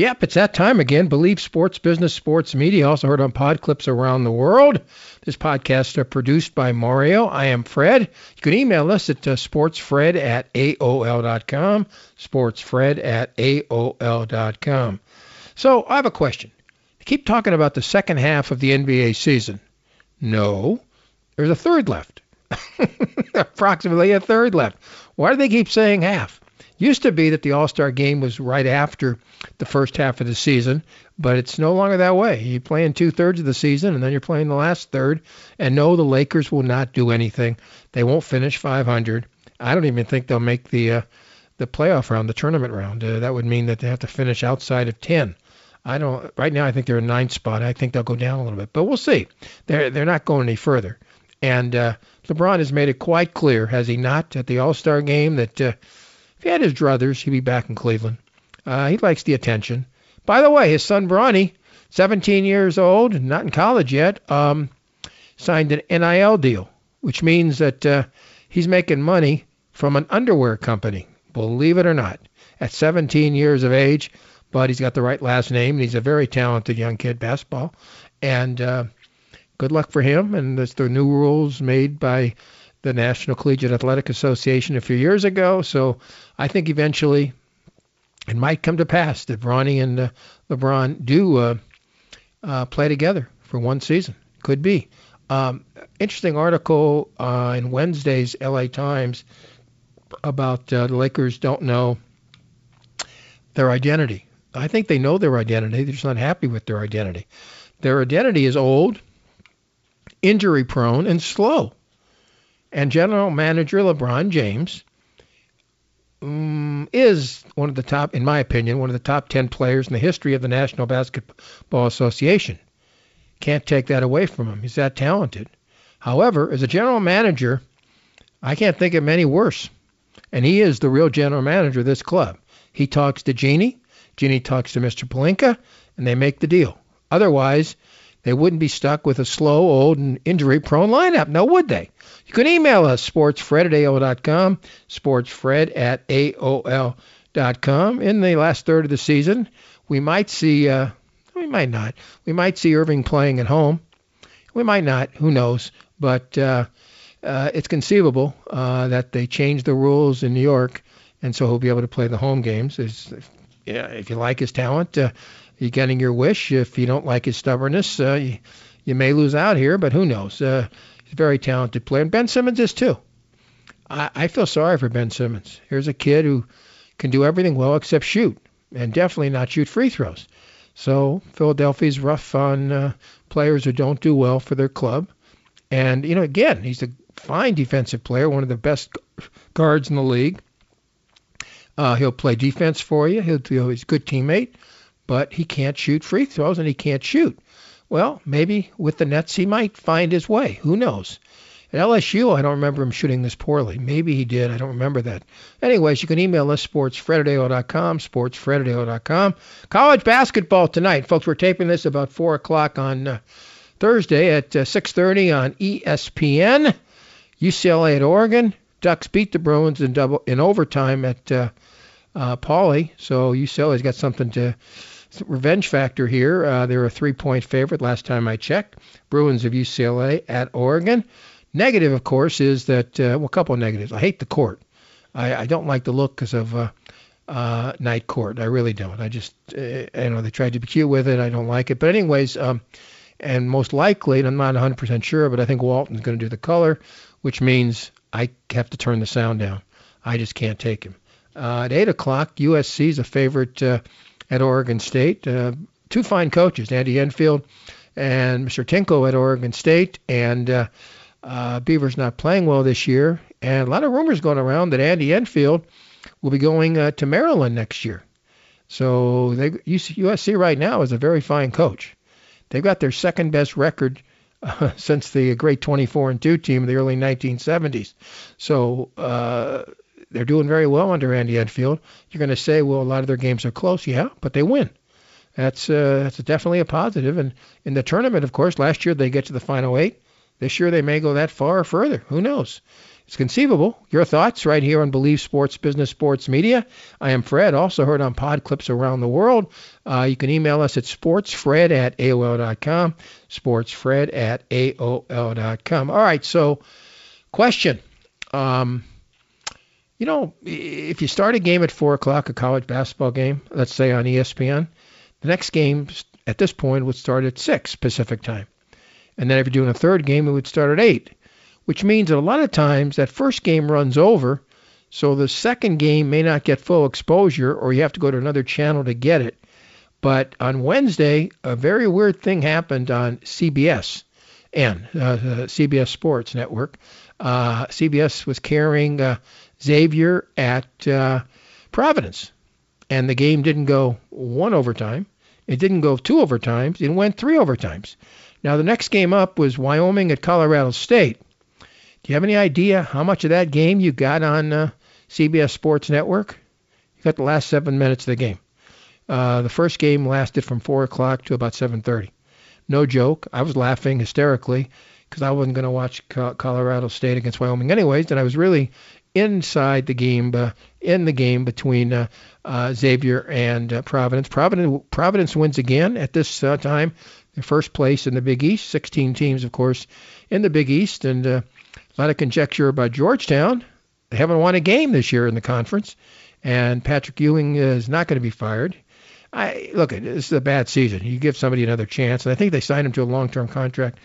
Yep, it's that time again. Believe Sports Business Sports Media, also heard on pod clips around the world. This podcast is produced by Mario. I am Fred. You can email us at uh, sportsfred at AOL.com. Sportsfred at AOL.com. So I have a question. Keep talking about the second half of the NBA season. No, there's a third left. Approximately a third left. Why do they keep saying half? Used to be that the All Star game was right after the first half of the season, but it's no longer that way. You're playing two thirds of the season, and then you're playing the last third. And no, the Lakers will not do anything. They won't finish 500. I don't even think they'll make the uh, the playoff round, the tournament round. Uh, that would mean that they have to finish outside of 10. I don't. Right now, I think they're a ninth spot. I think they'll go down a little bit, but we'll see. They're they're not going any further. And uh, LeBron has made it quite clear, has he not, at the All Star game that uh, if he had his druthers, he'd be back in Cleveland. Uh, he likes the attention. By the way, his son Bronny, 17 years old, not in college yet, um, signed an NIL deal, which means that uh, he's making money from an underwear company. Believe it or not, at 17 years of age, but he's got the right last name, and he's a very talented young kid, basketball. And uh, good luck for him. And there's the new rules made by the National Collegiate Athletic Association a few years ago. So I think eventually it might come to pass that Bronny and uh, LeBron do uh, uh, play together for one season. Could be. Um, interesting article uh, in Wednesday's LA Times about uh, the Lakers don't know their identity. I think they know their identity. They're just not happy with their identity. Their identity is old, injury prone, and slow and general manager LeBron James um, is one of the top, in my opinion, one of the top 10 players in the history of the National Basketball Association. Can't take that away from him. He's that talented. However, as a general manager, I can't think of any worse. And he is the real general manager of this club. He talks to Jeanie, Jeanie talks to Mr. Pelinka, and they make the deal. Otherwise, they wouldn't be stuck with a slow, old, and injury-prone lineup. Now, would they? You can email us, sportsfred at AOL.com, sportsfred at AOL.com. In the last third of the season, we might see, uh, we might not, we might see Irving playing at home. We might not, who knows, but uh, uh, it's conceivable uh, that they change the rules in New York, and so he'll be able to play the home games. Yeah, if you like his talent, uh, you're getting your wish. If you don't like his stubbornness, uh, you, you may lose out here, but who knows? Uh, he's a very talented player, and Ben Simmons is too. I, I feel sorry for Ben Simmons. Here's a kid who can do everything well except shoot, and definitely not shoot free throws. So Philadelphia's rough on uh, players who don't do well for their club. And you know, again, he's a fine defensive player, one of the best guards in the league. Uh, he'll play defense for you. He'll, he's a good teammate but he can't shoot free throws and he can't shoot. Well, maybe with the Nets he might find his way. Who knows? At LSU, I don't remember him shooting this poorly. Maybe he did. I don't remember that. Anyways, you can email us, sportsfredadio.com, sportsfredadio.com. College basketball tonight. Folks, we're taping this about 4 o'clock on uh, Thursday at uh, 6.30 on ESPN. UCLA at Oregon. Ducks beat the Bruins in double in overtime at uh, uh, Pauley. So UCLA's got something to revenge factor here. Uh, they're a three-point favorite last time I checked. Bruins of UCLA at Oregon. Negative, of course, is that uh, well, a couple of negatives. I hate the court. I, I don't like the look because of uh, uh, night court. I really don't. I just, uh, you know, they tried to be cute with it. I don't like it. But anyways, um, and most likely, and I'm not 100% sure, but I think Walton's going to do the color, which means I have to turn the sound down. I just can't take him. Uh, at 8 o'clock, USC is a favorite uh, at Oregon State. Uh, two fine coaches, Andy Enfield and Mr. Tinkle at Oregon State. And uh, uh, Beaver's not playing well this year. And a lot of rumors going around that Andy Enfield will be going uh, to Maryland next year. So they, USC right now is a very fine coach. They've got their second best record uh, since the great 24 and 2 team of the early 1970s. So uh, they're doing very well under Andy Enfield. You're going to say, well, a lot of their games are close. Yeah, but they win. That's uh, that's definitely a positive. And in the tournament, of course, last year they get to the final eight. This year they may go that far or further. Who knows? It's conceivable. Your thoughts right here on Believe Sports Business Sports Media. I am Fred, also heard on pod clips around the world. Uh, you can email us at sportsfred at AOL.com. Sportsfred at AOL.com. All right, so question. Um, you know, if you start a game at 4 o'clock, a college basketball game, let's say on ESPN, the next game at this point would start at 6 Pacific time. And then if you're doing a third game, it would start at 8 which means that a lot of times that first game runs over, so the second game may not get full exposure, or you have to go to another channel to get it. But on Wednesday, a very weird thing happened on CBS and uh, CBS Sports Network. Uh, CBS was carrying uh, Xavier at uh, Providence, and the game didn't go one overtime. It didn't go two overtimes. It went three overtimes. Now the next game up was Wyoming at Colorado State. Do you have any idea how much of that game you got on uh, CBS Sports Network? You got the last seven minutes of the game. Uh, the first game lasted from four o'clock to about 7:30. No joke. I was laughing hysterically because I wasn't going to watch Colorado State against Wyoming anyways, and I was really inside the game, uh, in the game between uh, uh, Xavier and uh, Providence. Providence. Providence wins again at this uh, time. The first place in the Big East. 16 teams, of course, in the Big East, and uh, a lot of conjecture about Georgetown. They haven't won a game this year in the conference, and Patrick Ewing is not going to be fired. I look, this is a bad season. You give somebody another chance, and I think they signed him to a long-term contract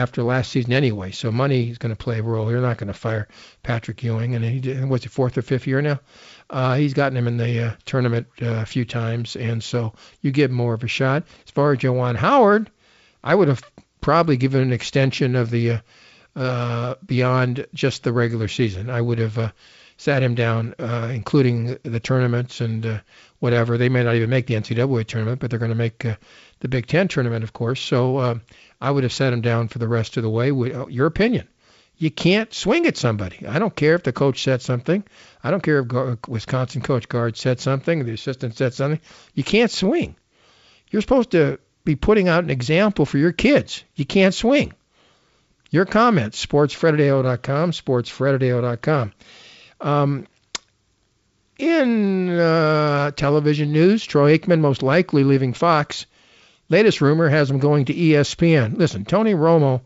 after last season anyway. So money is going to play a role. They're not going to fire Patrick Ewing, and he did, what's it fourth or fifth year now? Uh, he's gotten him in the uh, tournament uh, a few times, and so you give more of a shot. As far as Juwan Howard, I would have probably given an extension of the uh, uh, beyond just the regular season. I would have uh, sat him down, uh, including the tournaments and uh, whatever. They may not even make the NCAA tournament, but they're going to make uh, the Big Ten tournament, of course. So uh, I would have sat him down for the rest of the way. Uh, your opinion? You can't swing at somebody. I don't care if the coach said something. I don't care if Wisconsin coach Gard said something, the assistant said something. You can't swing. You're supposed to be putting out an example for your kids. You can't swing. Your comments, sportsfredadio.com, sportsfredadio.com. Um, in uh, television news, Troy Aikman most likely leaving Fox. Latest rumor has him going to ESPN. Listen, Tony Romo,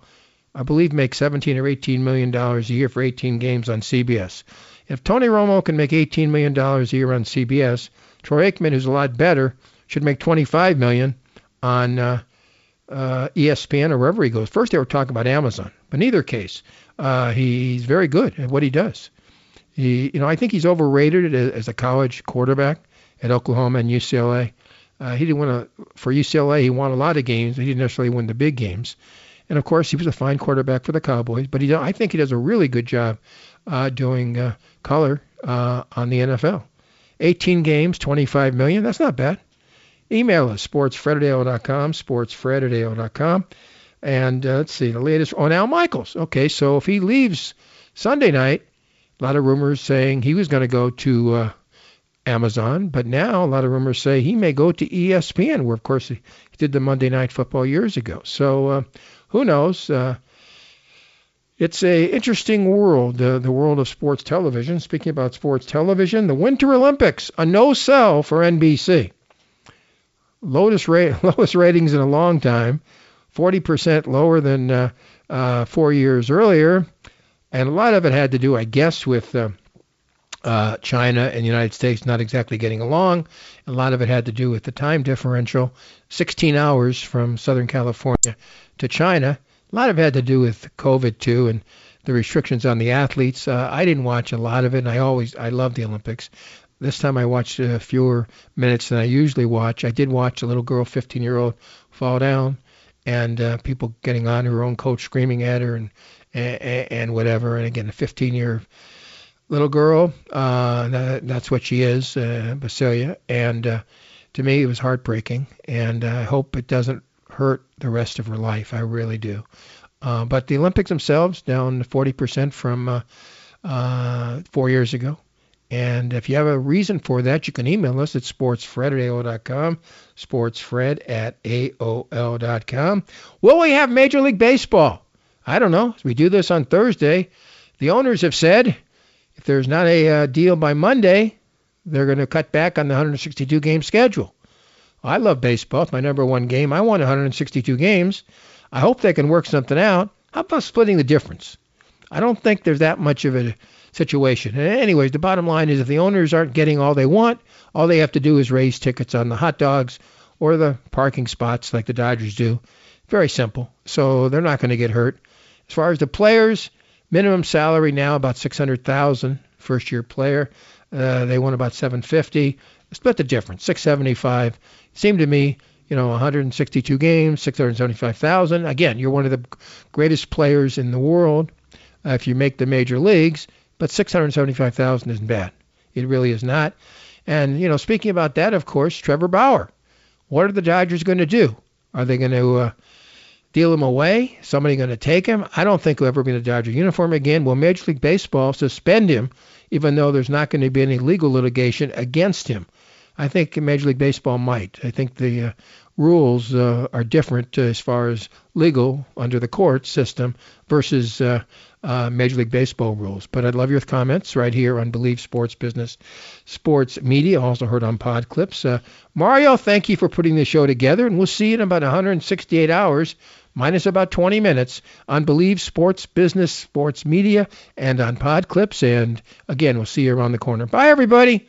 I believe, makes 17 or 18 million dollars a year for 18 games on CBS. If Tony Romo can make 18 million dollars a year on CBS, Troy Aikman, who's a lot better, should make 25 million on uh, uh, ESPN or wherever he goes. First, they were talking about Amazon, but in either case, uh, he's very good at what he does. He, you know, I think he's overrated as a college quarterback at Oklahoma and UCLA. Uh, he didn't win a for UCLA. He won a lot of games, but he didn't necessarily win the big games. And of course, he was a fine quarterback for the Cowboys. But he, I think he does a really good job uh, doing uh, color uh, on the NFL. 18 games, 25 million. That's not bad. Email us, sportsfred@ao.com, sportsfred@ao.com. And uh, let's see, the latest on Al Michaels. Okay, so if he leaves Sunday night, a lot of rumors saying he was going to go to uh, Amazon, but now a lot of rumors say he may go to ESPN, where of course he, he did the Monday Night Football years ago. So uh, who knows? Uh, it's a interesting world, uh, the world of sports television. Speaking about sports television, the Winter Olympics, a no sell for NBC lowest, rate, lowest ratings in a long time, 40% lower than uh, uh, four years earlier. And a lot of it had to do, I guess, with uh, uh, China and the United States not exactly getting along. A lot of it had to do with the time differential, 16 hours from Southern California to China. A lot of it had to do with COVID too, and the restrictions on the athletes. Uh, I didn't watch a lot of it, and I always I love the Olympics. This time I watched uh, fewer minutes than I usually watch. I did watch a little girl, 15 year old, fall down, and uh, people getting on her own coach screaming at her and and, and whatever. And again, a 15 year little girl, uh, that, that's what she is, uh, Basilia. And uh, to me, it was heartbreaking, and I hope it doesn't hurt the rest of her life. I really do. Uh, but the Olympics themselves down 40% from uh, uh, four years ago. And if you have a reason for that, you can email us at sportsfred at AOL.com, sportsfred at AOL.com. Will we have Major League Baseball? I don't know. We do this on Thursday. The owners have said if there's not a uh, deal by Monday, they're going to cut back on the 162 game schedule. I love baseball. It's my number one game. I want 162 games. I hope they can work something out. How about splitting the difference? I don't think there's that much of a situation. And anyways, the bottom line is if the owners aren't getting all they want, all they have to do is raise tickets on the hot dogs or the parking spots like the Dodgers do. Very simple. So they're not going to get hurt. As far as the players, minimum salary now about 600,000 first year player. Uh, they want about 750. Split the difference, 675. Seemed to me, you know, 162 games, 675,000. Again, you're one of the greatest players in the world uh, if you make the major leagues, but 675,000 isn't bad. It really is not. And you know, speaking about that, of course, Trevor Bauer. What are the Dodgers going to do? Are they going to uh, deal him away? Somebody going to take him? I don't think he'll ever be in a Dodger uniform again. Will Major League Baseball suspend him, even though there's not going to be any legal litigation against him? I think Major League Baseball might. I think the uh, rules uh, are different as far as legal under the court system versus uh, uh, Major League Baseball rules. But I'd love your comments right here on Believe Sports Business Sports Media, also heard on Pod Clips. Uh, Mario, thank you for putting the show together, and we'll see you in about 168 hours, minus about 20 minutes, on Believe Sports Business Sports Media and on Pod Clips. And again, we'll see you around the corner. Bye, everybody.